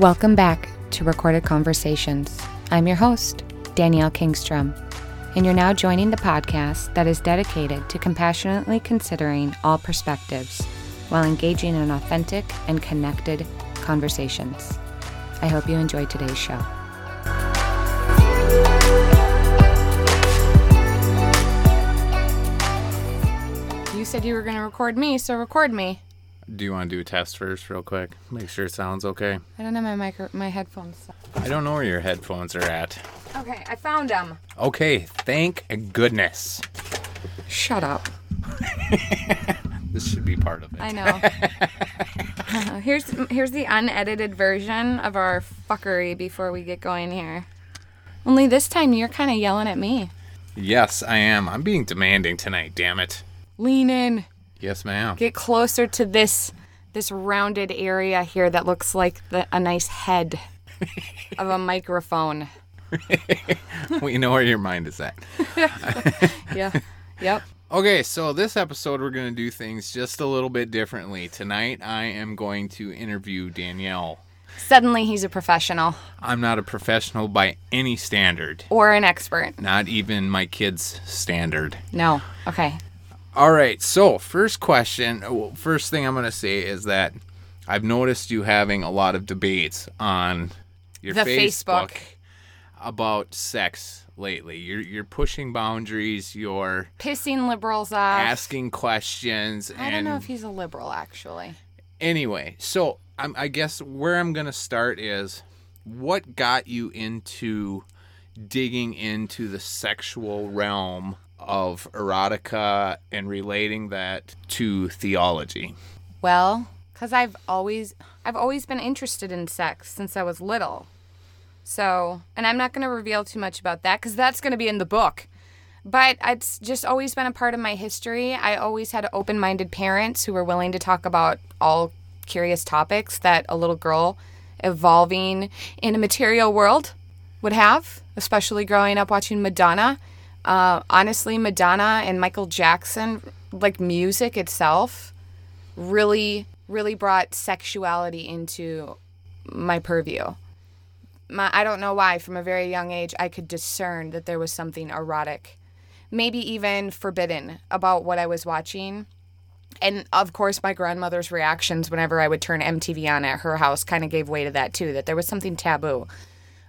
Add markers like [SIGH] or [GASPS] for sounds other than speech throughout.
Welcome back to Recorded Conversations. I'm your host, Danielle Kingstrom, and you're now joining the podcast that is dedicated to compassionately considering all perspectives while engaging in authentic and connected conversations. I hope you enjoy today's show. You said you were going to record me, so record me. Do you want to do a test first, real quick? Make sure it sounds okay. I don't have my micro, my headphones. I don't know where your headphones are at. Okay, I found them. Okay, thank goodness. Shut up. [LAUGHS] This should be part of it. I know. Uh, [LAUGHS] [LAUGHS] here's here's the unedited version of our fuckery before we get going here. Only this time you're kind of yelling at me. Yes, I am. I'm being demanding tonight, damn it. Lean in. Yes, ma'am. Get closer to this this rounded area here that looks like the, a nice head of a microphone. [LAUGHS] we know where your mind is at. [LAUGHS] Yeah. Yep. Okay, so this episode we're going to do things just a little bit differently. Tonight I am going to interview Danielle. Suddenly he's a professional I'm not a professional by any standard, or an expert. not even my kids' standard. No. Okay. All right. So, first question, uh, well, first thing I'm going to say is that I've noticed you having a lot of debates on your The Facebook, Facebook. about sex lately. You're you're pushing boundaries, you're Pissing liberals off. asking questions I don't know if he's a liberal actually. anyway, so I'm, I guess where I'm going to start is what got you into digging into the sexual realm of erotica and relating that to theology? Well, cuz I've always I've always been interested in sex since I was little. So, and I'm not going to reveal too much about that cuz that's going to be in the book. But it's just always been a part of my history. I always had open-minded parents who were willing to talk about all curious topics that a little girl evolving in a material world would have, especially growing up watching Madonna. Uh, honestly, Madonna and Michael Jackson, like music itself, really, really brought sexuality into my purview. My, I don't know why, from a very young age, I could discern that there was something erotic, maybe even forbidden about what I was watching. And of course, my grandmother's reactions whenever I would turn MTV on at her house kind of gave way to that too, that there was something taboo.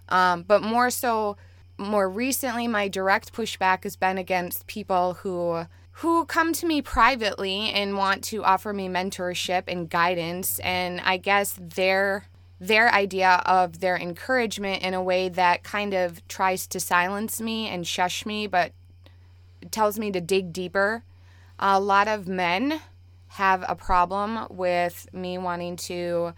Um, but more so, more recently, my direct pushback has been against people who who come to me privately and want to offer me mentorship and guidance, and I guess their their idea of their encouragement in a way that kind of tries to silence me and shush me, but tells me to dig deeper. A lot of men have a problem with me wanting to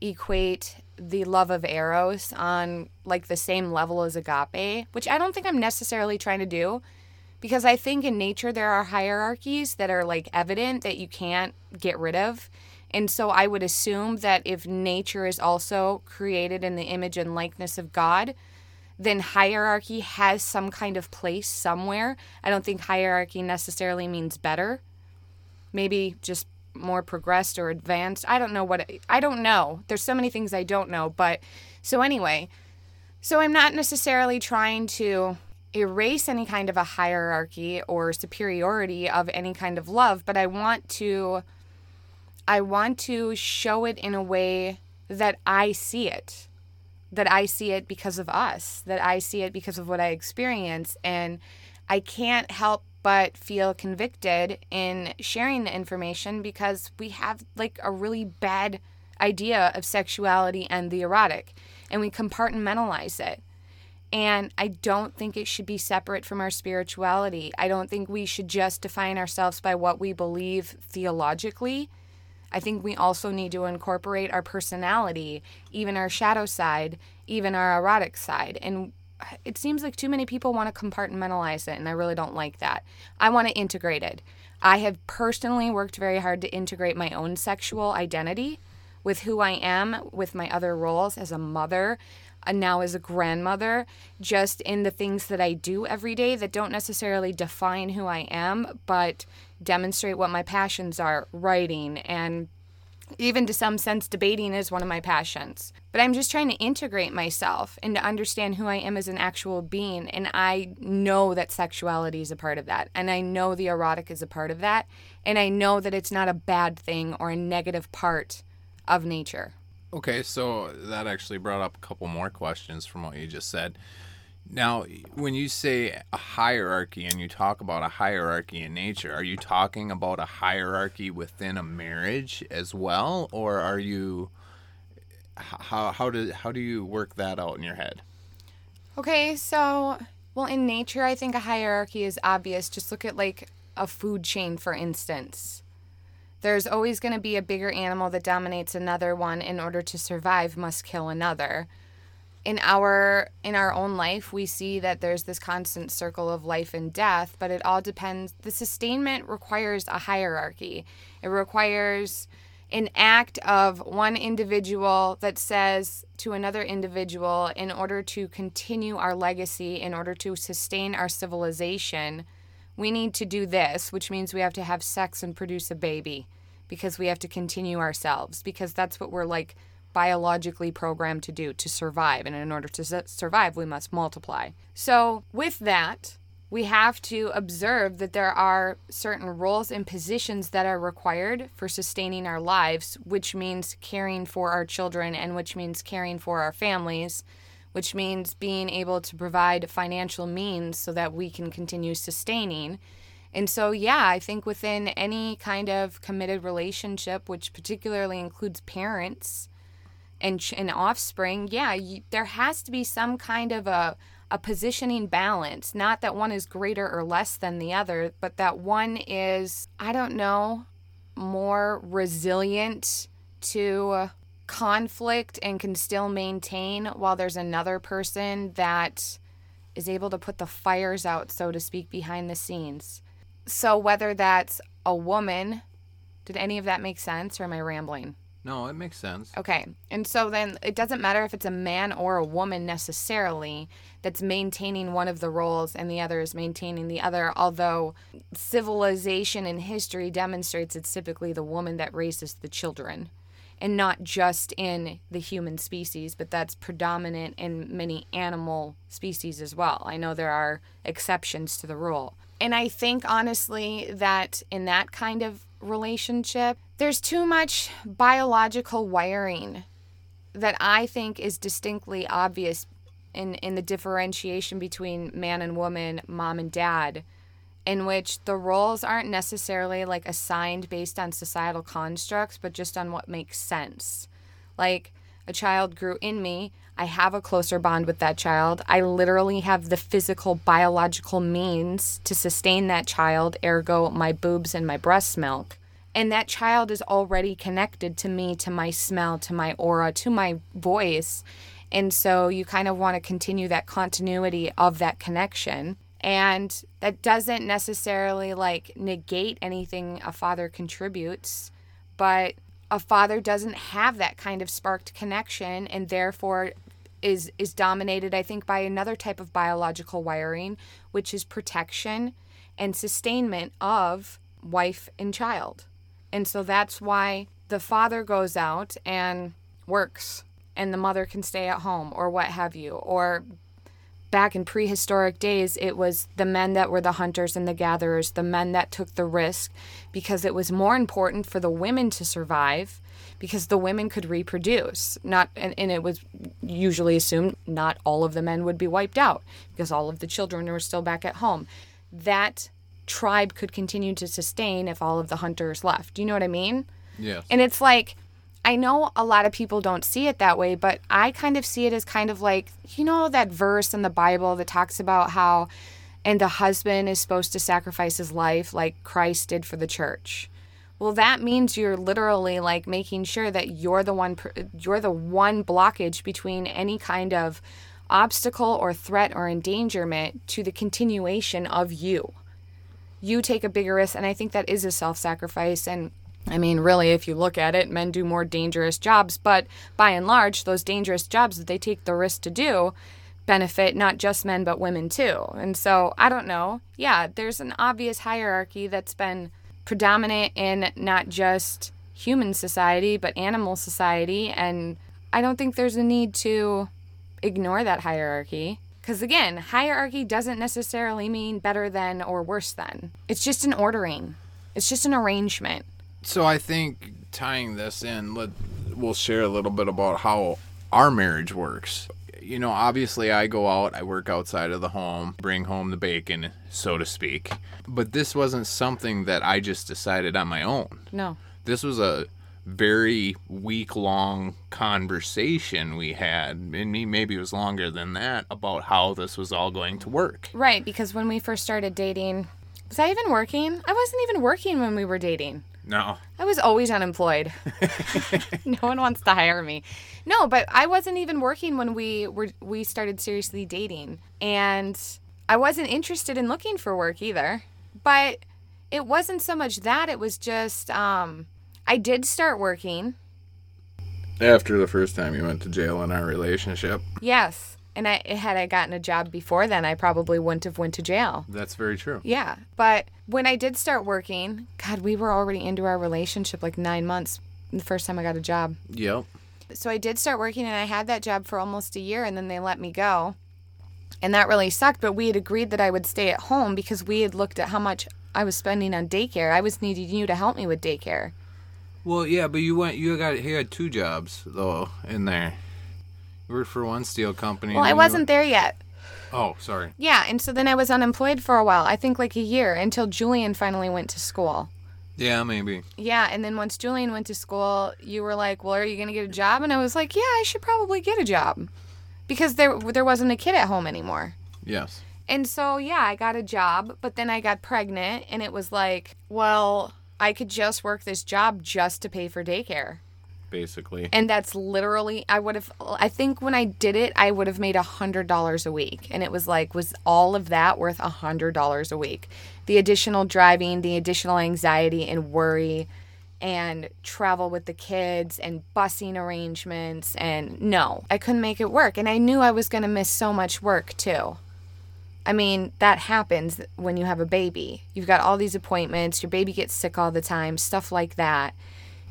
equate the love of eros on like the same level as agape, which I don't think I'm necessarily trying to do because I think in nature there are hierarchies that are like evident that you can't get rid of. And so I would assume that if nature is also created in the image and likeness of God, then hierarchy has some kind of place somewhere. I don't think hierarchy necessarily means better. Maybe just more progressed or advanced. I don't know what I don't know. There's so many things I don't know, but so anyway, so I'm not necessarily trying to erase any kind of a hierarchy or superiority of any kind of love, but I want to I want to show it in a way that I see it. That I see it because of us, that I see it because of what I experience and I can't help but feel convicted in sharing the information because we have like a really bad idea of sexuality and the erotic and we compartmentalize it. And I don't think it should be separate from our spirituality. I don't think we should just define ourselves by what we believe theologically. I think we also need to incorporate our personality, even our shadow side, even our erotic side. And it seems like too many people want to compartmentalize it, and I really don't like that. I want to integrate it. I have personally worked very hard to integrate my own sexual identity with who I am, with my other roles as a mother, and now as a grandmother, just in the things that I do every day that don't necessarily define who I am, but demonstrate what my passions are writing and even to some sense, debating is one of my passions. But I'm just trying to integrate myself and to understand who I am as an actual being. And I know that sexuality is a part of that. And I know the erotic is a part of that. And I know that it's not a bad thing or a negative part of nature. Okay, so that actually brought up a couple more questions from what you just said. Now, when you say a hierarchy and you talk about a hierarchy in nature, are you talking about a hierarchy within a marriage as well, or are you how how do how do you work that out in your head? Okay, so well in nature I think a hierarchy is obvious. Just look at like a food chain for instance. There's always going to be a bigger animal that dominates another one in order to survive must kill another in our in our own life we see that there's this constant circle of life and death but it all depends the sustainment requires a hierarchy it requires an act of one individual that says to another individual in order to continue our legacy in order to sustain our civilization we need to do this which means we have to have sex and produce a baby because we have to continue ourselves because that's what we're like biologically programmed to do to survive. And in order to survive, we must multiply. So, with that, we have to observe that there are certain roles and positions that are required for sustaining our lives, which means caring for our children and which means caring for our families, which means being able to provide financial means so that we can continue sustaining. And so, yeah, I think within any kind of committed relationship, which particularly includes parents, and and offspring, yeah, you, there has to be some kind of a a positioning balance. Not that one is greater or less than the other, but that one is I don't know more resilient to conflict and can still maintain while there's another person that is able to put the fires out so to speak behind the scenes. So whether that's a woman, did any of that make sense or am I rambling? No, it makes sense. Okay. And so then it doesn't matter if it's a man or a woman necessarily that's maintaining one of the roles and the other is maintaining the other, although civilization and history demonstrates it's typically the woman that raises the children. And not just in the human species, but that's predominant in many animal species as well. I know there are exceptions to the rule. And I think honestly that in that kind of relationship, there's too much biological wiring that I think is distinctly obvious in, in the differentiation between man and woman, mom and dad, in which the roles aren't necessarily like assigned based on societal constructs, but just on what makes sense. Like a child grew in me, I have a closer bond with that child. I literally have the physical, biological means to sustain that child, ergo, my boobs and my breast milk. And that child is already connected to me to my smell to my aura to my voice. And so you kind of want to continue that continuity of that connection. And that doesn't necessarily like negate anything a father contributes but a father doesn't have that kind of sparked connection and therefore is is dominated i think by another type of biological wiring which is protection and sustainment of wife and child and so that's why the father goes out and works and the mother can stay at home or what have you. Or back in prehistoric days, it was the men that were the hunters and the gatherers, the men that took the risk because it was more important for the women to survive because the women could reproduce. Not and, and it was usually assumed not all of the men would be wiped out because all of the children were still back at home. That tribe could continue to sustain if all of the hunters left. Do you know what I mean? Yes. And it's like, I know a lot of people don't see it that way, but I kind of see it as kind of like, you know, that verse in the Bible that talks about how, and the husband is supposed to sacrifice his life like Christ did for the church. Well, that means you're literally like making sure that you're the one, you're the one blockage between any kind of obstacle or threat or endangerment to the continuation of you you take a bigger risk. And I think that is a self sacrifice. And I mean, really, if you look at it, men do more dangerous jobs. But by and large, those dangerous jobs that they take the risk to do benefit not just men, but women too. And so I don't know. Yeah, there's an obvious hierarchy that's been predominant in not just human society, but animal society. And I don't think there's a need to ignore that hierarchy. Because again, hierarchy doesn't necessarily mean better than or worse than. It's just an ordering, it's just an arrangement. So I think tying this in, let, we'll share a little bit about how our marriage works. You know, obviously, I go out, I work outside of the home, bring home the bacon, so to speak. But this wasn't something that I just decided on my own. No. This was a very week long conversation we had, and me maybe it was longer than that, about how this was all going to work. Right, because when we first started dating, was I even working? I wasn't even working when we were dating. No. I was always unemployed. [LAUGHS] no one wants to hire me. No, but I wasn't even working when we were we started seriously dating. And I wasn't interested in looking for work either. But it wasn't so much that, it was just um I did start working. After the first time you went to jail in our relationship. Yes. And I had I gotten a job before then, I probably wouldn't have went to jail. That's very true. Yeah, but when I did start working, God, we were already into our relationship like nine months the first time I got a job. Yep. So I did start working, and I had that job for almost a year, and then they let me go, and that really sucked. But we had agreed that I would stay at home because we had looked at how much I was spending on daycare. I was needing you to help me with daycare. Well, yeah, but you went. You got. He had two jobs though in there. Worked for one steel company. Well, I wasn't there yet. Oh, sorry. Yeah, and so then I was unemployed for a while. I think like a year until Julian finally went to school. Yeah, maybe. Yeah, and then once Julian went to school, you were like, "Well, are you going to get a job?" And I was like, "Yeah, I should probably get a job." Because there there wasn't a kid at home anymore. Yes. And so, yeah, I got a job, but then I got pregnant and it was like, well, I could just work this job just to pay for daycare. Basically. And that's literally, I would have, I think when I did it, I would have made a $100 a week. And it was like, was all of that worth a $100 a week? The additional driving, the additional anxiety and worry, and travel with the kids and busing arrangements. And no, I couldn't make it work. And I knew I was going to miss so much work too. I mean, that happens when you have a baby. You've got all these appointments, your baby gets sick all the time, stuff like that.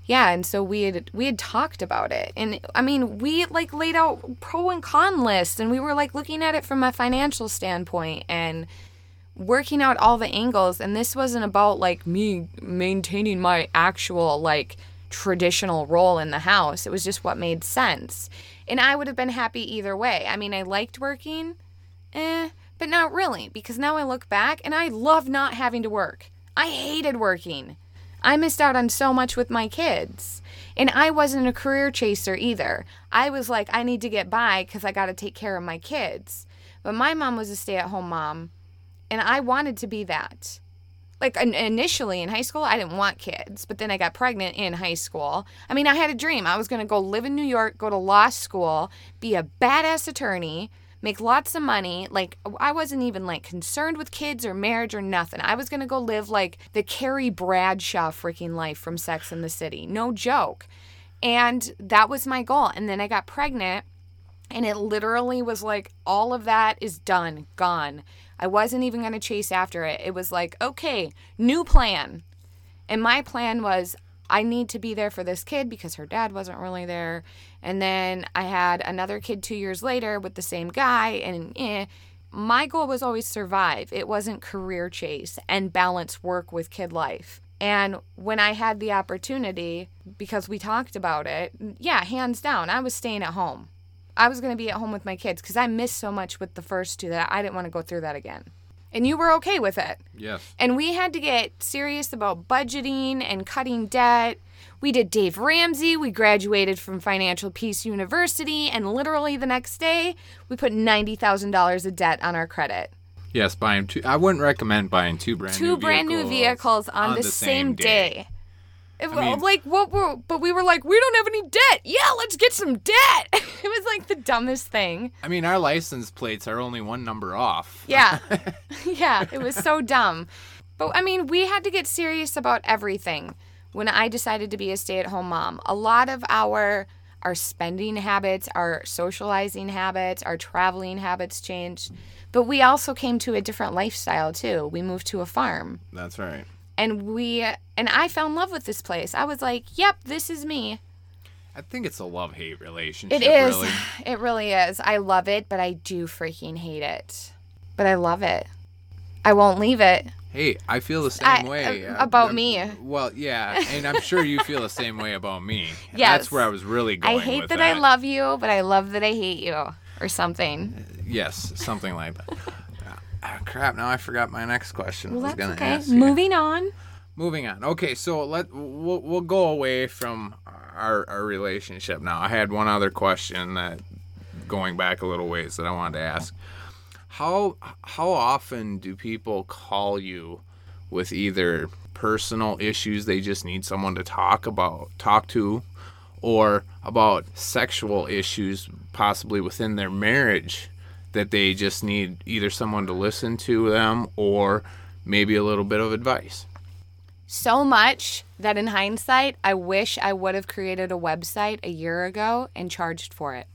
Yeah, and so we had we had talked about it. And I mean, we like laid out pro and con lists and we were like looking at it from a financial standpoint and working out all the angles and this wasn't about like me maintaining my actual like traditional role in the house. It was just what made sense. And I would have been happy either way. I mean, I liked working, eh, but not really because now I look back and I love not having to work. I hated working. I missed out on so much with my kids. And I wasn't a career chaser either. I was like, I need to get by because I got to take care of my kids. But my mom was a stay at home mom, and I wanted to be that. Like initially in high school, I didn't want kids, but then I got pregnant in high school. I mean, I had a dream. I was going to go live in New York, go to law school, be a badass attorney, make lots of money. Like I wasn't even like concerned with kids or marriage or nothing. I was gonna go live like the Carrie Bradshaw freaking life from Sex in the City. No joke. And that was my goal. And then I got pregnant and it literally was like all of that is done, gone. I wasn't even gonna chase after it. It was like, okay, new plan. And my plan was I need to be there for this kid because her dad wasn't really there. And then I had another kid two years later with the same guy. And eh, my goal was always survive. It wasn't career chase and balance work with kid life. And when I had the opportunity, because we talked about it, yeah, hands down, I was staying at home. I was going to be at home with my kids because I missed so much with the first two that I didn't want to go through that again. And you were okay with it. Yes. And we had to get serious about budgeting and cutting debt. We did Dave Ramsey. We graduated from Financial Peace University. And literally the next day, we put $90,000 of debt on our credit. Yes, buying two. I wouldn't recommend buying two brand new Two brand new vehicles on, the, same, day. It, I mean- like what were, but we were like, we don't have any debt. Yeah, let's get some debt. [LAUGHS] it was like the dumbest thing. I mean, our license plates are only one number off. [LAUGHS] Yeah. [LAUGHS] yeah, it was so dumb. But I mean, we had to get serious about everything when I decided to be a stay-at-home mom. A lot of our our spending habits, our socializing habits, our traveling habits changed. But we also came to a different lifestyle too. We moved to a farm. That's right. And we and I fell in love with this place. I was like, "Yep, this is me." I think it's a love hate relationship. It is. Really. [SIGHS] It really is. I love it, but I do freaking hate it. But I love it. I won't leave it. Hey, I feel the same I- way uh, about I'm- me. Well, yeah, and I'm sure you feel the same way about me. Yeah, [LAUGHS] that's where I was really going. I hate with that, I love you, but I love that I hate you, or something. Yes, something like that. Ah, crap! Now I forgot my next question. Well, that's okay. ask you. Moving on. Moving on. Okay, so let we'll, we'll go away from our our relationship now. I had one other question that going back a little ways that I wanted to ask. How how often do people call you with either personal issues they just need someone to talk about, talk to, or about sexual issues possibly within their marriage that they just need either someone to listen to them or maybe a little bit of advice? So much that in hindsight, I wish I would have created a website a year ago and charged for it.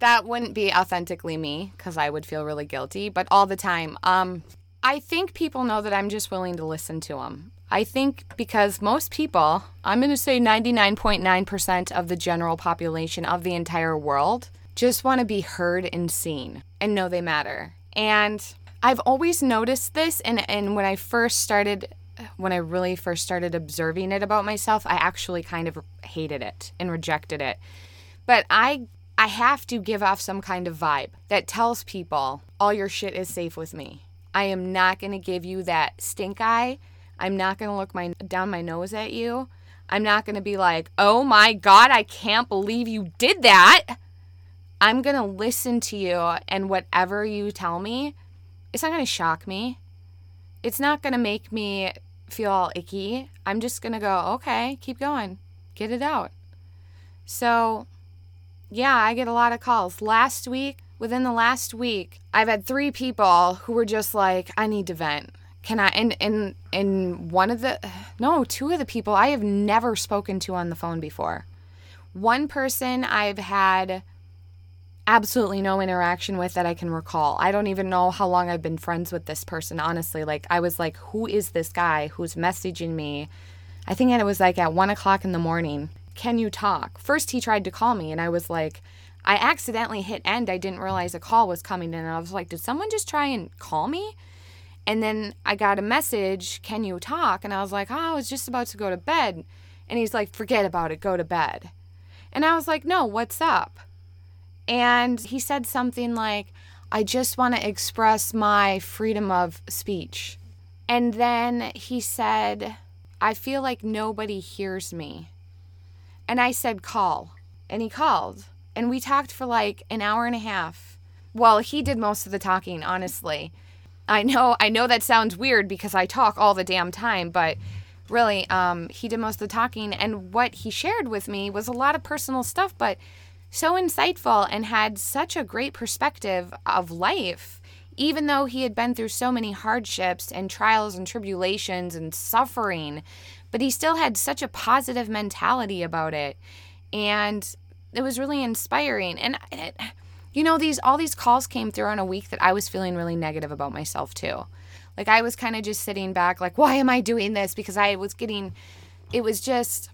That wouldn't be authentically me because I would feel really guilty, but all the time. Um, I think people know that I'm just willing to listen to them. I think because most people, I'm going to say 99.9% of the general population of the entire world, just want to be heard and seen and know they matter. And I've always noticed this, and, and when I first started, when I really first started observing it about myself, I actually kind of hated it and rejected it. But I I have to give off some kind of vibe that tells people all your shit is safe with me. I am not going to give you that stink eye. I'm not going to look my down my nose at you. I'm not going to be like, "Oh my god, I can't believe you did that." I'm going to listen to you and whatever you tell me, it's not going to shock me. It's not going to make me feel all icky. I'm just going to go, "Okay, keep going. Get it out." So, yeah, I get a lot of calls. Last week, within the last week, I've had three people who were just like, I need to vent. Can I and and and one of the [SIGHS] no, two of the people I have never spoken to on the phone before. One person I've had absolutely no interaction with that I can recall. I don't even know how long I've been friends with this person, honestly. Like I was like, who is this guy who's messaging me? I think it was like at one o'clock in the morning. Can you talk? First, he tried to call me, and I was like, I accidentally hit end. I didn't realize a call was coming in. And I was like, did someone just try and call me? And then I got a message, can you talk? And I was like, oh, I was just about to go to bed. And he's like, forget about it, go to bed. And I was like, no, what's up? And he said something like, I just want to express my freedom of speech. And then he said, I feel like nobody hears me. And I said, call. And he called. And we talked for like an hour and a half. Well, he did most of the talking, honestly. I know I know that sounds weird because I talk all the damn time, but really, um, he did most of the talking and what he shared with me was a lot of personal stuff, but so insightful and had such a great perspective of life. Even though he had been through so many hardships and trials and tribulations and suffering, but he still had such a positive mentality about it. And it was really inspiring. And it, you know, these all these calls came through on a week that I was feeling really negative about myself too. Like I was kind of just sitting back like why am I doing this because I was getting it was just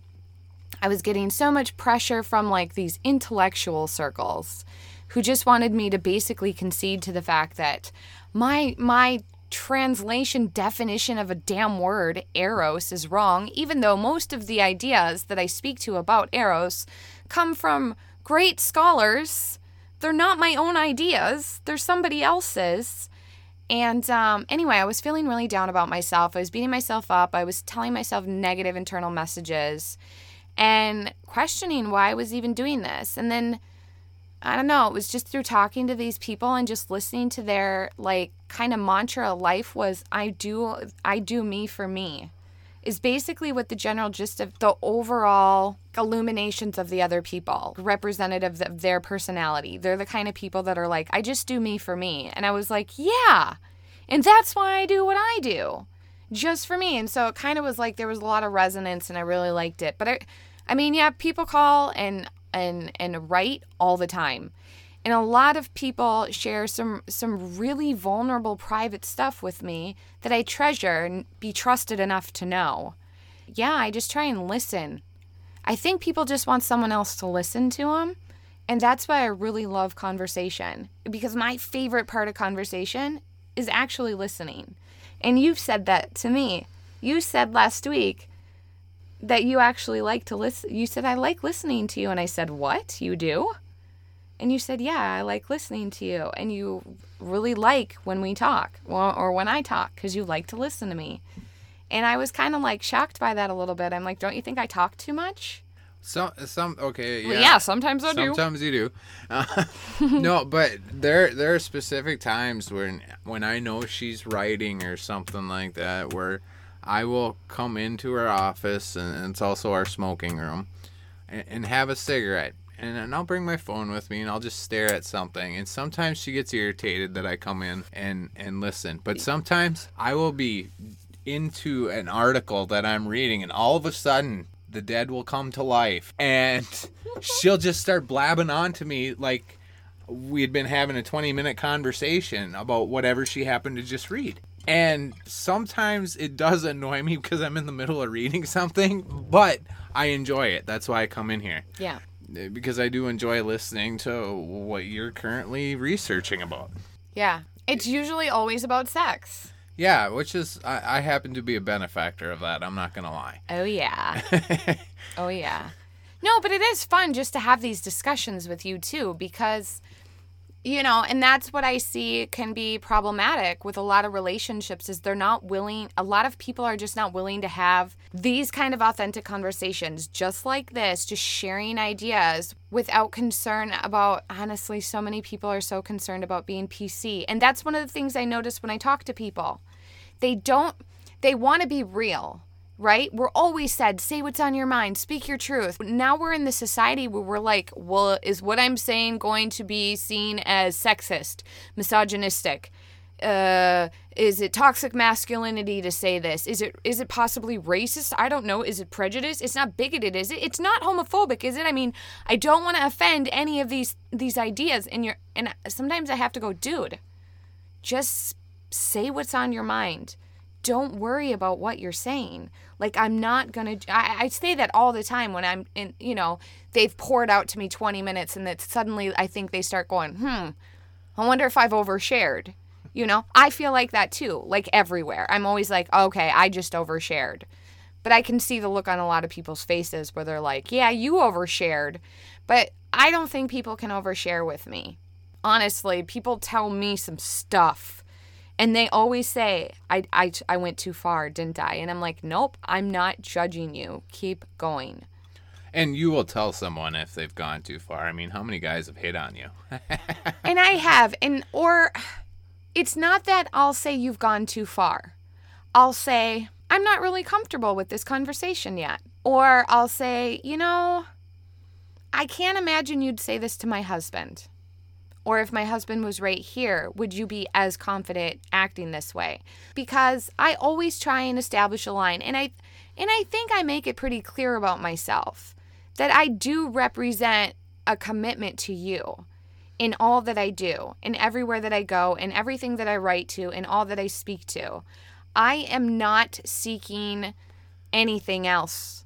I was getting so much pressure from like these intellectual circles who just wanted me to basically concede to the fact that my my translation definition of a damn word eros is wrong even though most of the ideas that I speak to about eros come from great scholars they're not my own ideas they're somebody else's and um, anyway, I was feeling really down about myself. I was beating myself up. I was telling myself negative internal messages and questioning why I was even doing this. And then I don't know, it was just through talking to these people and just listening to their like kind of mantra of life was I do I do me for me. Is basically what the general gist of the overall illuminations of the other people, representative of their personality. They're the kind of people that are like, I just do me for me. And I was like, yeah. And that's why I do what I do. Just for me. And so it kind of was like there was a lot of resonance and I really liked it. But I I mean, yeah, people call and and and write all the time. And a lot of people share some some really vulnerable private stuff with me that I treasure and be trusted enough to know. Yeah, I just try and listen. I think people just want someone else to listen to them. And that's why I really love conversation because my favorite part of conversation is actually listening. And you've said that to me. You said last week that you actually like to listen. You said, I like listening to you. And I said, What? You do? And you said, Yeah, I like listening to you. And you really like when we talk or when I talk because you like to listen to me. And I was kind of like shocked by that a little bit. I'm like, Don't you think I talk too much? Some, some, okay, yeah. Well, yeah, sometimes I do. Sometimes you do. [LAUGHS] Uh, [LAUGHS] no, but there, there are specific times when, when I know she's writing or something like that, where I will come into her office, and it's also our smoking room, and, and have a cigarette. And, and I'll bring my phone with me, and I'll just stare at something. And sometimes she gets irritated that I come in and and listen. But sometimes I will be into an article that I'm reading, and all of a sudden the dead will come to life and [LAUGHS] she'll just start blabbing on to me like we had been having a 20 minute conversation about whatever she happened to just read and sometimes it does annoy me because i'm in the middle of reading [LAUGHS] something but i enjoy it that's why i come in here Yeah. Eh, because i do enjoy listening to what you're currently researching about Yeah. It's usually always about sex. Yeah which is i, I happen to be a benefactor of that i'm not gonna lie Oh, yeah. [LAUGHS] oh, yeah. No, but it is fun just to have these discussions with you too because you know, and that's what I see can be problematic with a lot of relationships is they're not willing a lot of people are just not willing to have these kind of authentic conversations just like this, just sharing ideas without concern about honestly so many people are so concerned about being PC. And that's one of the things I notice when I talk to people. They don't they want to be real right? We're always said, say what's on your mind, speak your truth. Now we're in the society where we're like, well, is what I'm saying going to be seen as sexist, misogynistic? Uh, is it toxic masculinity to say this? Is it is it possibly racist? I don't know. Is it prejudice? It's not bigoted, is it? It's not homophobic, is it? I mean, I don't want to offend any of these these ideas, and you're and sometimes I have to go, dude, just say what's on your mind don't worry about what you're saying. Like I'm not gonna. I, I say that all the time when I'm in. You know, they've poured out to me 20 minutes, and that suddenly I think they start going, hmm. I wonder if I've overshared. You know, I feel like that too. Like everywhere, I'm always like, okay, I just overshared. But I can see the look on a lot of people's faces where they're like, yeah, you overshared. But I don't think people can overshare with me. Honestly, people tell me some stuff and they always say, I, I, I went too far, didn't I? And I'm like, nope, I'm not judging you. Keep going. And you will tell someone if they've gone too far. I mean, how many guys have hit on you? [LAUGHS] and I have. And, or it's not that I'll say you've gone too far. I'll say, I'm not really comfortable with this conversation yet. Or I'll say, you know, I can't imagine you'd say this to my husband or if my husband was right here, would you be as confident acting this way? Because I always try and establish a line and I and I think I make it pretty clear about myself that I do represent a commitment to you in all that I do, in everywhere that I go, in everything that I write to, in all that I speak to. I am not seeking anything else.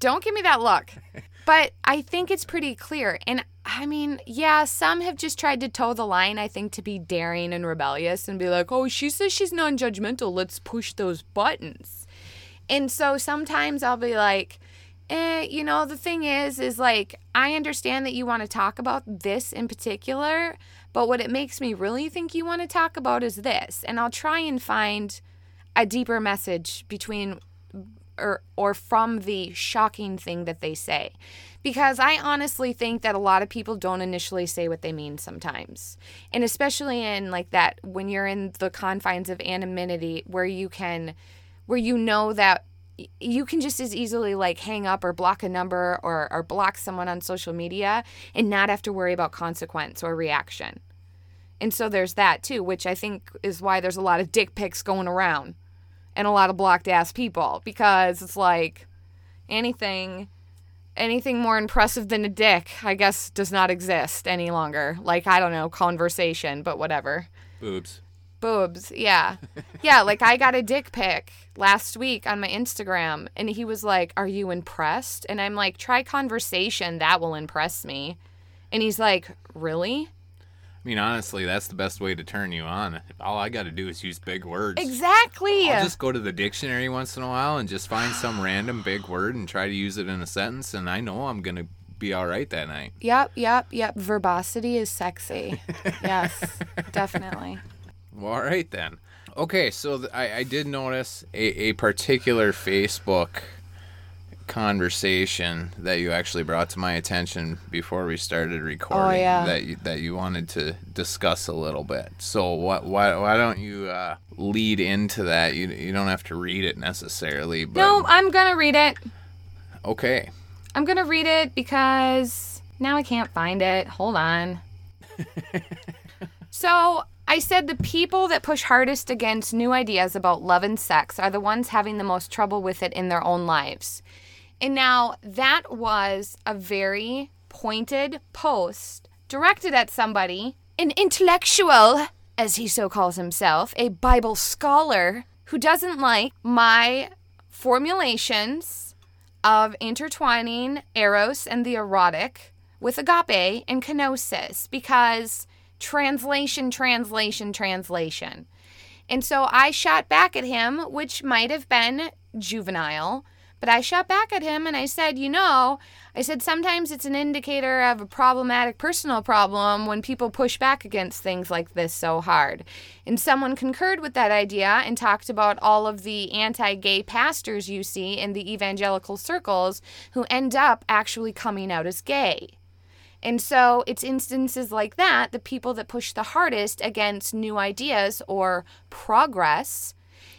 Don't give me that look. [LAUGHS] But I think it's pretty clear. And I mean, yeah, some have just tried to toe the line, I think, to be daring and rebellious and be like, oh, she says she's non judgmental. Let's push those buttons. And so sometimes I'll be like, eh, you know, the thing is, is like, I understand that you want to talk about this in particular, but what it makes me really think you want to talk about is this. And I'll try and find a deeper message between or or from the shocking thing that they say. Because i honestly think that a lot of people don't initially say what they mean sometimes. And especially in like that when you're in the confines of anonymity where you can where you know that you can just as easily like hang up or block a number or, or block someone on social media and not have to worry about consequence or reaction. And so there's that too which i think is why there's a lot of dick pics going around and a lot of blocked ass people because it's like anything anything more impressive than a dick, I guess, does not exist any longer. Like, I don't know, conversation, but whatever. Boobs. Boobs, yeah. [LAUGHS] yeah, like I got a dick pic last week on my Instagram, and he was like, Are you impressed? And I'm like, Try conversation, that will impress me. And he's like, Really? I mean, honestly, that's the best way to turn you on. All I got to do is use big words. Exactly. I'll just go to the dictionary once in a while and just find some [GASPS] random big word and try to use it in a sentence, and I know I'm going to be all right that night. Yep, yep, yep. Verbosity is sexy. yes, [LAUGHS] definitely. Well, all right then. Okay, so th- I, I did notice a, a particular Facebook conversation that you actually brought to my attention before we started recording yeah. that you, that you wanted to discuss a little bit. So what why why don't you uh, lead into that? You you don't have to read it necessarily, but No, I'm gonna read it. okay. I'm gonna read it because now I can't find it. Hold on. [LAUGHS] so I said the people that push hardest against new ideas about love and sex are the ones having the most trouble with it in their own lives. And now that was a very pointed post directed at somebody, an intellectual, as he so calls himself, a Bible scholar who doesn't like my formulations of intertwining eros and the erotic with agape and kenosis because translation, translation, translation. And so I shot back at him, which might have been juvenile, but I shot back at him and I said, you know, I said sometimes it's an indicator of a problematic personal problem when people push back against things like this so hard. And someone concurred with that idea and talked about all of the anti gay pastors you see in the evangelical circles who end up actually coming out as gay. And so it's instances like that, the people that push the hardest against new ideas or progress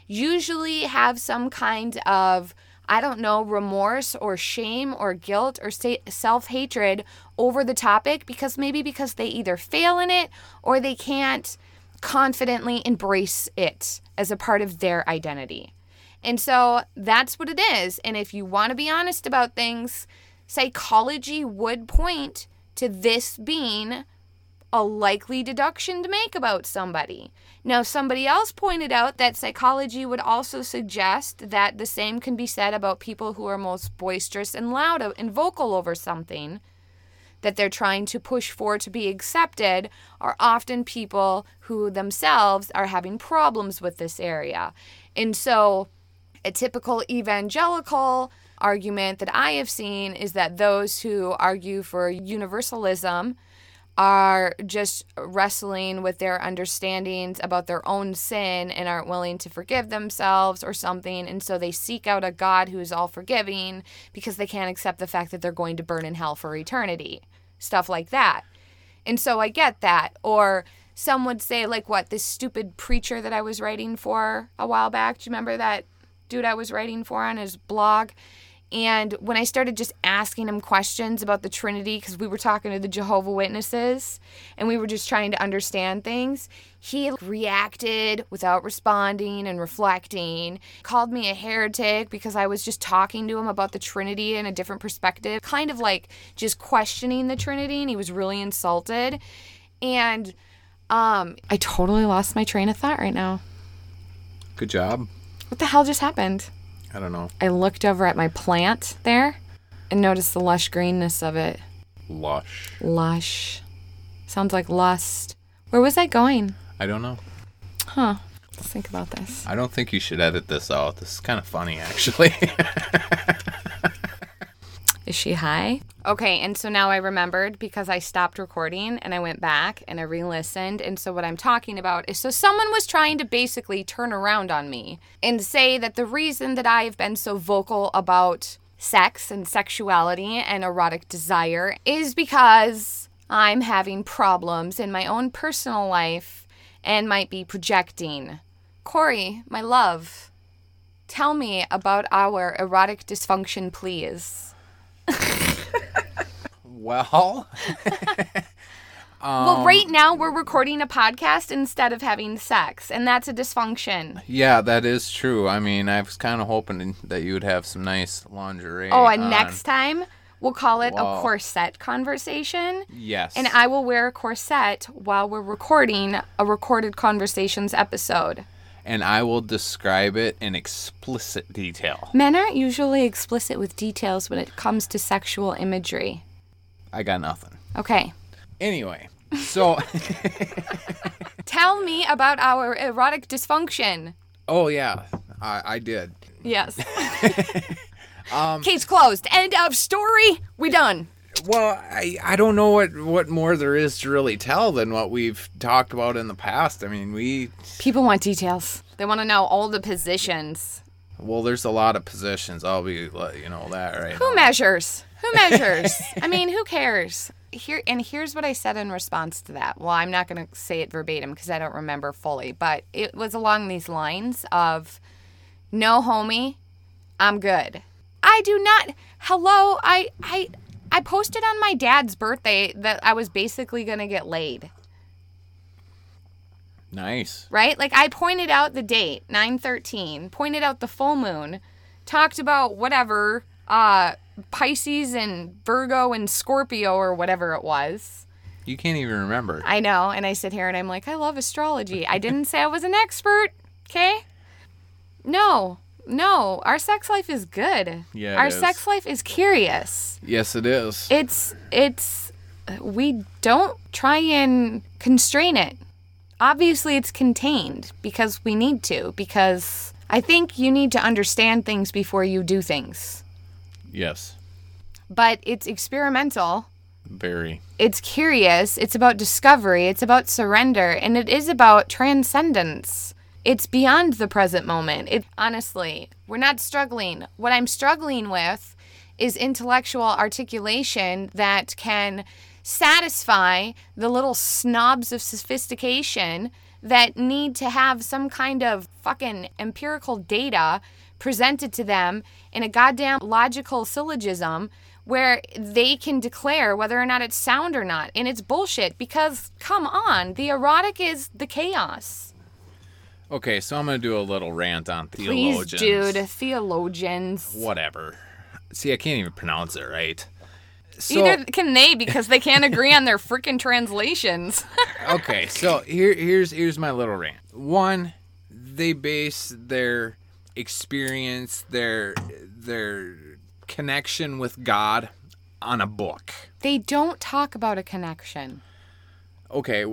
usually have some kind of, I don't know, remorse or shame or guilt or self hatred over the topic because maybe because they either fail in it or they can't confidently embrace it as a part of their identity. And so that's what it is. And if you want to be honest about things, psychology would point to this being a likely deduction to make about somebody. Now, somebody else pointed out that psychology would also suggest that the same can be said about people who are most boisterous and loud and vocal over something that they're trying to push for to be accepted are often people who themselves are having problems with this area. And so, a typical evangelical argument that I have seen is that those who argue for universalism are just wrestling with their understandings about their own sin and aren't willing to forgive themselves or something. And so they seek out a God who is all forgiving because they can't accept the fact that they're going to burn in hell for eternity. Stuff like that. And so I get that. Or some would say, like, what, this stupid preacher that I was writing for a while back? Do you remember that dude I was writing for on his blog? And when I started just asking him questions about the Trinity, because we were talking to the Jehovah Witnesses and we were just trying to understand things, he reacted without responding and reflecting, called me a heretic because I was just talking to him about the Trinity in a different perspective, kind of like just questioning the Trinity, and he was really insulted. And um, I totally lost my train of thought right now. Good job. What the hell just happened? I don't know. I looked over at my plant there and noticed the lush greenness of it. Lush. Lush. Sounds like lust. Where was I going? I don't know. Huh. Let's think about this. I don't think you should edit this out. This is kind of funny, actually. [LAUGHS] Is she high? Okay, and so now I remembered because I stopped recording and I went back and I re listened. And so, what I'm talking about is so someone was trying to basically turn around on me and say that the reason that I have been so vocal about sex and sexuality and erotic desire is because I'm having problems in my own personal life and might be projecting. Corey, my love, tell me about our erotic dysfunction, please. [LAUGHS] well, [LAUGHS] well, um, right now we're recording a podcast instead of having sex, and that's a dysfunction. yeah, that is true. I mean, I was kind of hoping that you would have some nice lingerie. Oh, and on. next time We'll call it a corset conversation. Yes. And I will wear a corset while we're recording a recorded conversations episode. And I will describe it in explicit detail. Men aren't usually explicit with details when it comes to sexual imagery. I got nothing. Okay. Anyway, so [LAUGHS] Tell me about our erotic dysfunction. oh yeah, I, I did. Yes. [LAUGHS] um, Case closed. End of story. We done. Well, I, I don't know what, what more there is to really tell than what we've talked about in the past. I mean, we People want details. They want to know all the positions. well, there's a lot of positions. I'll be you know that right. Who now. measures? Who [LAUGHS] measures? I mean, who cares? Here and here's what I said in response to that. Well, I'm not going to say it verbatim because I don't remember fully, but it was along these lines of no homie, I'm good. I do not Hello, I I I posted on my dad's birthday that I was basically going to get laid. Nice. right? Like I pointed out the date, 913, pointed out the full moon, talked about whatever, uh Pisces and Virgo and Scorpio or whatever it was. You can't even remember. I know, and I sit here and I'm like, I love astrology. I didn't say I was an expert, okay? No. No, our sex life is good. Yeah, Our is. sex life is curious. yes, it is. It's it's we don't try and constrain it. Obviously it's contained because we need to because I think you need to understand things before you do things. yes. But it's experimental. Very. It's curious, it's about discovery, it's about surrender, and it is about transcendence. It's beyond the present moment. It honestly, we're not struggling. What I'm struggling with is intellectual articulation that can satisfy the little snobs of sophistication that need to have some kind of fucking empirical data presented to them in a goddamn logical syllogism where they can declare whether or not it's sound or not. And it's bullshit because, come on, the erotic is the chaos. Okay, so I'm gonna do a little rant on theologians. Please, dude, theologians. Whatever. See, I can't even pronounce it right. So, Neither can they because they can't agree on their freaking translations. [LAUGHS] okay, so here here's here's my little rant. One, they base their experience, their their connection with God on a book. they don't talk about a connection. Okay,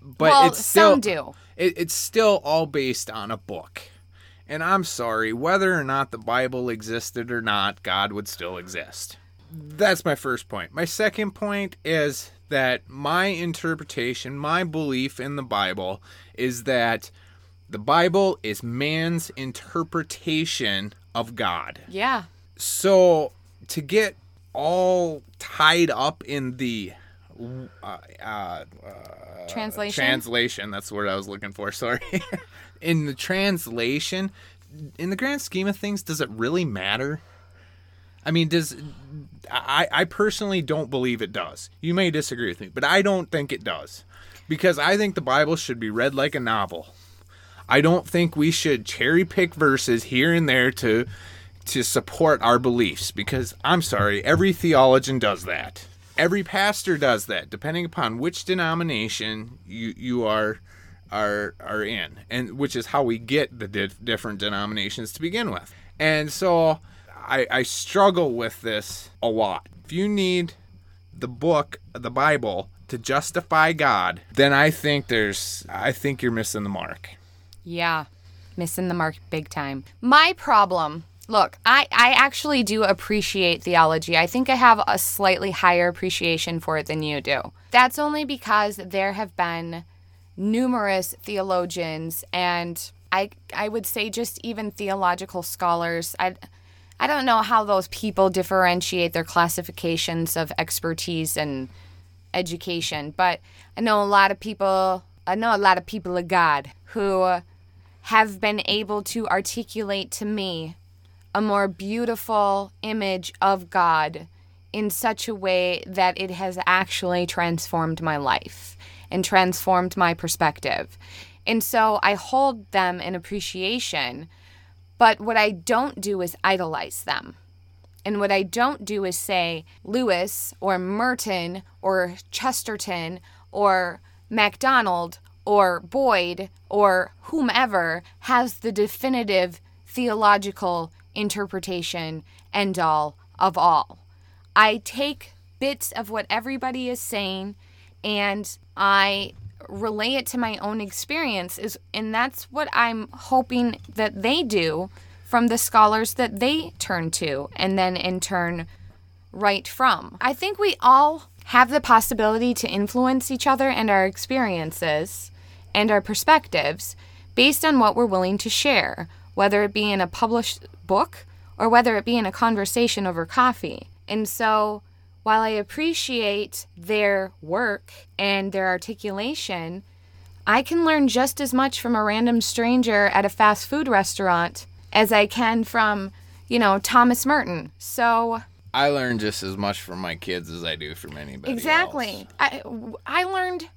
but well, it's still some do. It, it's still all based on a book. And I'm sorry, whether or not the Bible existed or not, God would still exist. That's my first point. My second point is that my interpretation, my belief in the Bible is that the Bible is man's interpretation of God. Yeah. So to get all tied up in the uh, uh, Translation. translation, that's the word I was looking for, [LAUGHS] sorry. in the translation, in the grand scheme of things, does it really matter? I mean, does I, I personally don't believe it does. You may disagree with me, but I don't think it does. Because I think the Bible should be read like a novel. I don't think we should cherry pick verses here and there to to support our beliefs because I'm sorry, every theologian does that. Every pastor does that, depending upon which denomination you you are are are in, and which is how we get the di- different denominations to begin with. And so I, I struggle with this a lot. If you need the book, the Bible, to justify God, then I think there's I think you're missing the mark. Yeah, missing the mark big time. My problem look, I, I actually do appreciate theology. I think I have a slightly higher appreciation for it than you do. That's only because there have been numerous theologians and I, I would say just even theological scholars. I, I don't know how those people differentiate their classifications of expertise and education, but I know a lot of people, I know a lot of people of God who have been able to articulate to me a more beautiful image of God in such a way that it has actually transformed my life and transformed my perspective. And so I hold them in appreciation, but what I don't do is idolize them. And what I don't do is say Lewis or Merton or Chesterton or MacDonald or Boyd or whomever has the definitive theological interpretation end all of all. I take bits of what everybody is saying and I relay it to my own experience is and that's what I'm hoping that they do from the scholars that they turn to and then in turn write from. I think we all have the possibility to influence each other and our experiences and our perspectives based on what we're willing to share, whether it be in a published book or whether it be in a conversation over coffee. And so, while I appreciate their work and their articulation, I can learn just as much from a random stranger at a fast food restaurant as I can from, you know, Thomas Merton. So, I learn just as much from my kids as I do from anybody. Exactly. else. I I learned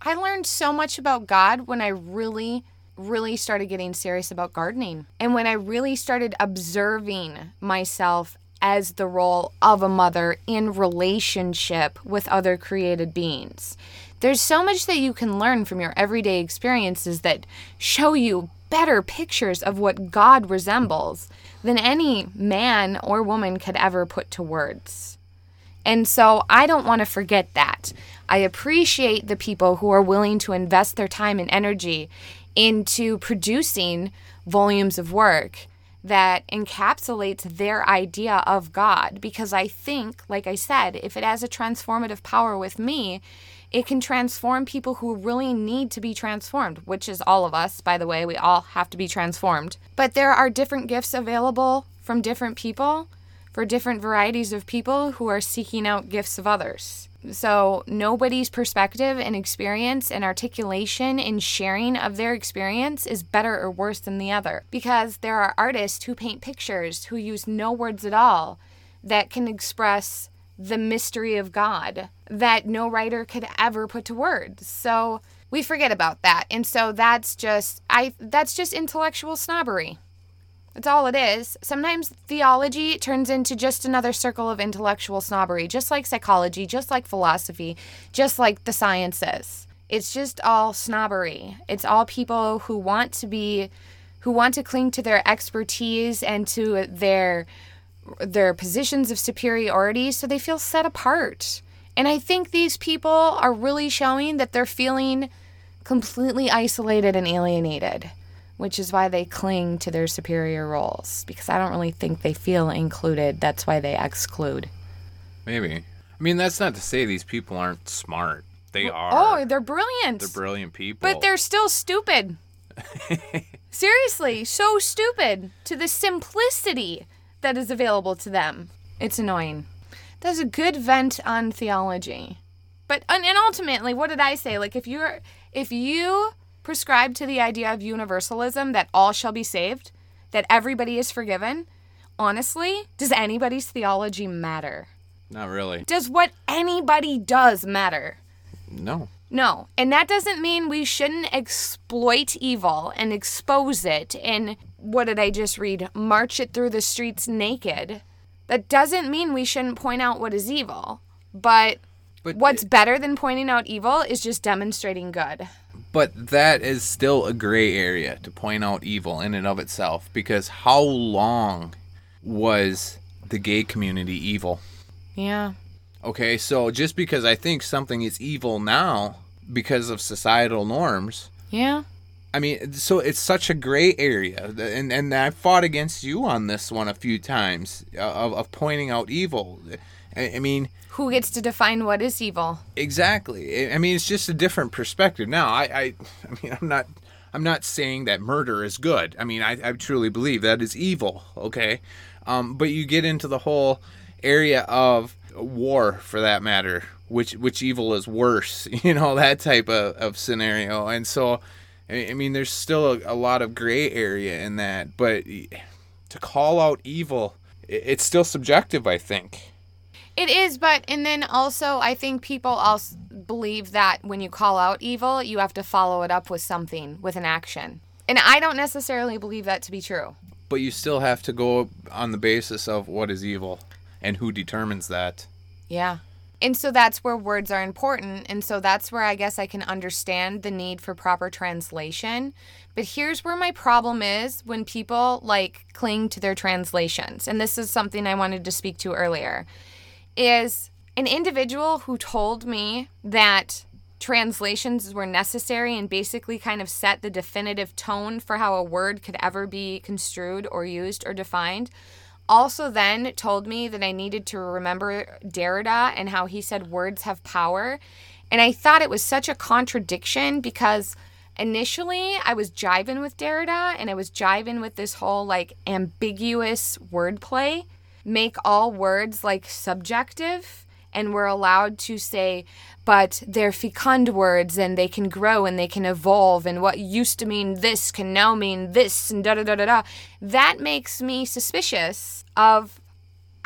I learned so much about God when I really really started getting serious about gardening and when I really started observing myself as the role of a mother in relationship with other created beings. There's so much that you can learn from your everyday experiences that show you better pictures of what God resembles than any man or woman could ever put to words. And so I don't want to forget that. I appreciate the people who are willing to invest their time and energy into producing volumes of work that encapsulates their idea of God because I think, like I said, if it has a transformative power with me, it can transform people who really need to be transformed, which is all of us, by the way. We all have to be transformed. But there are different gifts available from different people for different varieties of people who are seeking out gifts of others. So, nobody's perspective and experience and articulation and sharing of their experience is better or worse than the other. Because there are artists who paint pictures who use no words at all that can express the mystery of God that no writer could ever put to words. So we forget about that. And so that's just I that's just intellectual snobbery. That's all it is. Sometimes theology turns into just another circle of intellectual snobbery, just like psychology, just like philosophy, just like the sciences. It's just all snobbery. It's all people who want to be who want to cling to their expertise and to their their positions of superiority so they feel set apart. And I think these people are really showing that they're feeling completely isolated and alienated, which is why they cling to their superior roles because I don't really think they feel included. That's why they exclude. Maybe. I mean, that's not to say these people aren't smart. They are. Oh, they're brilliant. They're brilliant people. But they're still stupid. [LAUGHS] Seriously, so stupid to the simplicity that is available to them. It's annoying. That's a good vent on theology. But and ultimately, what did I say? Like if you're if you prescribe to the idea of universalism that all shall be saved, that everybody is forgiven, honestly, does anybody's theology matter? Not really. Does what anybody does matter? No. No. And that doesn't mean we shouldn't exploit evil and expose it and what did I just read? March it through the streets naked. That doesn't mean we shouldn't point out what is evil. But, But what's better than pointing out evil is just demonstrating good. But that is still a gray area to point out evil in and of itself because how long was the gay community evil? Yeah. Okay, so just because I think something is evil now because of societal norms, Yeah. I mean, so it's such a gray area, and and I fought against you on this one a few times uh, of, of pointing out evil. I, I mean, Who gets to define what is evil? exactly. I- mean, it's just a different perspective. Now, I, I, I mean, I'm not, I'm not saying that murder is good. I mean, I, I truly believe that is evil. Okay, um, but you get into the whole area of war, for that matter, which which evil is worse. [LAUGHS] You know that type of, of scenario, and so. I I mean, there's still a, a lot of gray area in that, but to call out evil, it's still subjective, I think. It is, but and then also I think people also believe that when you call out evil, you have to follow it up with something, with an action. And I don't necessarily believe that to be true. But you still have to go on the basis of what is evil. And who determines that? Yeah. And so that's where words are important. And so that's where I guess I can understand the need for proper translation. But here's where my problem is when people like cling to their translations. And this is something I wanted to speak to earlier. Is an individual who told me that translations were necessary and basically kind of set the definitive tone for how a word could ever be construed or used or defined also then told me that I needed to remember Derrida and how he said words have power. And I thought it was such a contradiction because initially I was jiving with Derrida and I was jiving with this whole like ambiguous wordplay. Make all words like subjective and we're allowed to say, but they're fecund words and they can grow and they can evolve, and what used to mean this can now mean this, and da da da da da. That makes me suspicious of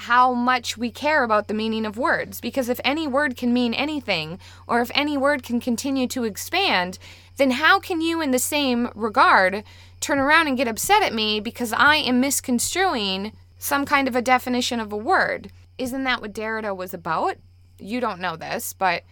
how much we care about the meaning of words. Because if any word can mean anything, or if any word can continue to expand, then how can you, in the same regard, turn around and get upset at me because I am misconstruing some kind of a definition of a word? Isn't that what Derrida was about? You don't know this, but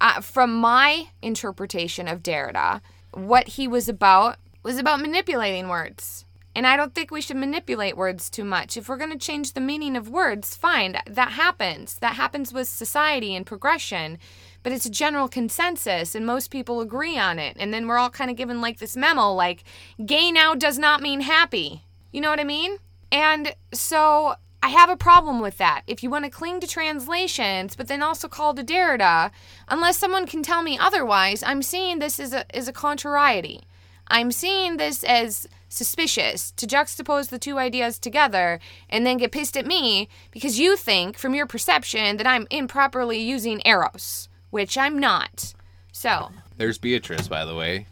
uh, from my interpretation of Derrida, what he was about was about manipulating words. And I don't think we should manipulate words too much. If we're going to change the meaning of words, fine, that happens. That happens with society and progression. But it's a general consensus, and most people agree on it. And then we're all kind of given like this memo like, gay now does not mean happy. You know what I mean? And so I have a problem with that. If you want to cling to translations, but then also call to Derrida, unless someone can tell me otherwise, I'm seeing this as a, as a contrariety. I'm seeing this as suspicious to juxtapose the two ideas together and then get pissed at me because you think, from your perception, that I'm improperly using eros, which I'm not. So. There's Beatrice, by the way.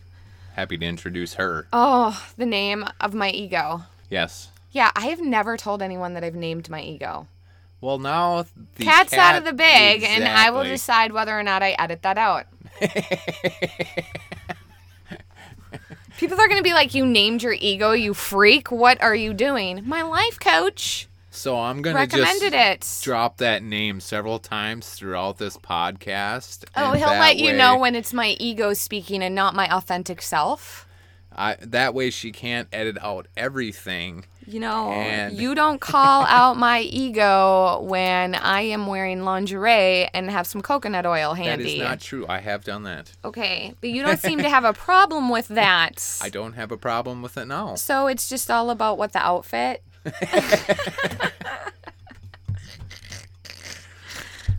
Happy to introduce her. Oh, the name of my ego. Yes. Yeah, I have never told anyone that I've named my ego. Well, now the cat's cat, out of the bag, exactly. and I will decide whether or not I edit that out. [LAUGHS] People are going to be like, You named your ego, you freak. What are you doing? My life coach. So I'm going to just it. drop that name several times throughout this podcast. Oh, he'll let way, you know when it's my ego speaking and not my authentic self. I, that way she can't edit out everything you know, and... you don't call [LAUGHS] out my ego when I am wearing lingerie and have some coconut oil handy. That is not true. I have done that. Okay, but you don't seem to have a problem with [LAUGHS] that. I don't have a problem with it now. So it's just all about what the outfit. [LAUGHS]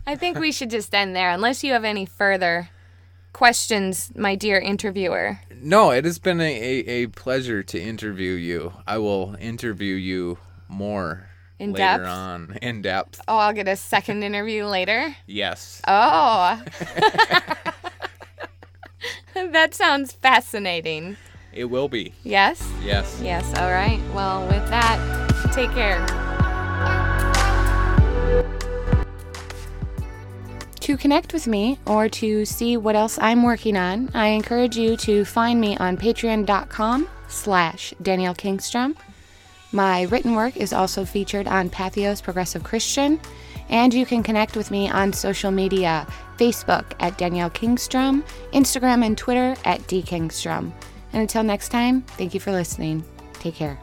I think we should just end there, unless you have any further questions, my dear interviewer. No, it has been a, a, a pleasure to interview you. I will interview you more in later depth? on in depth. Oh, I'll get a second interview later. Yes. Oh. [LAUGHS] [LAUGHS] that sounds fascinating. It will be. Yes? Yes. Yes. All right. Well, with that, take care. To connect with me or to see what else I'm working on, I encourage you to find me on patreon.com slash Danielle Kingstrom. My written work is also featured on Patheos Progressive Christian, and you can connect with me on social media Facebook at Danielle Kingstrom, Instagram and Twitter at dkingstrom. And until next time, thank you for listening. Take care.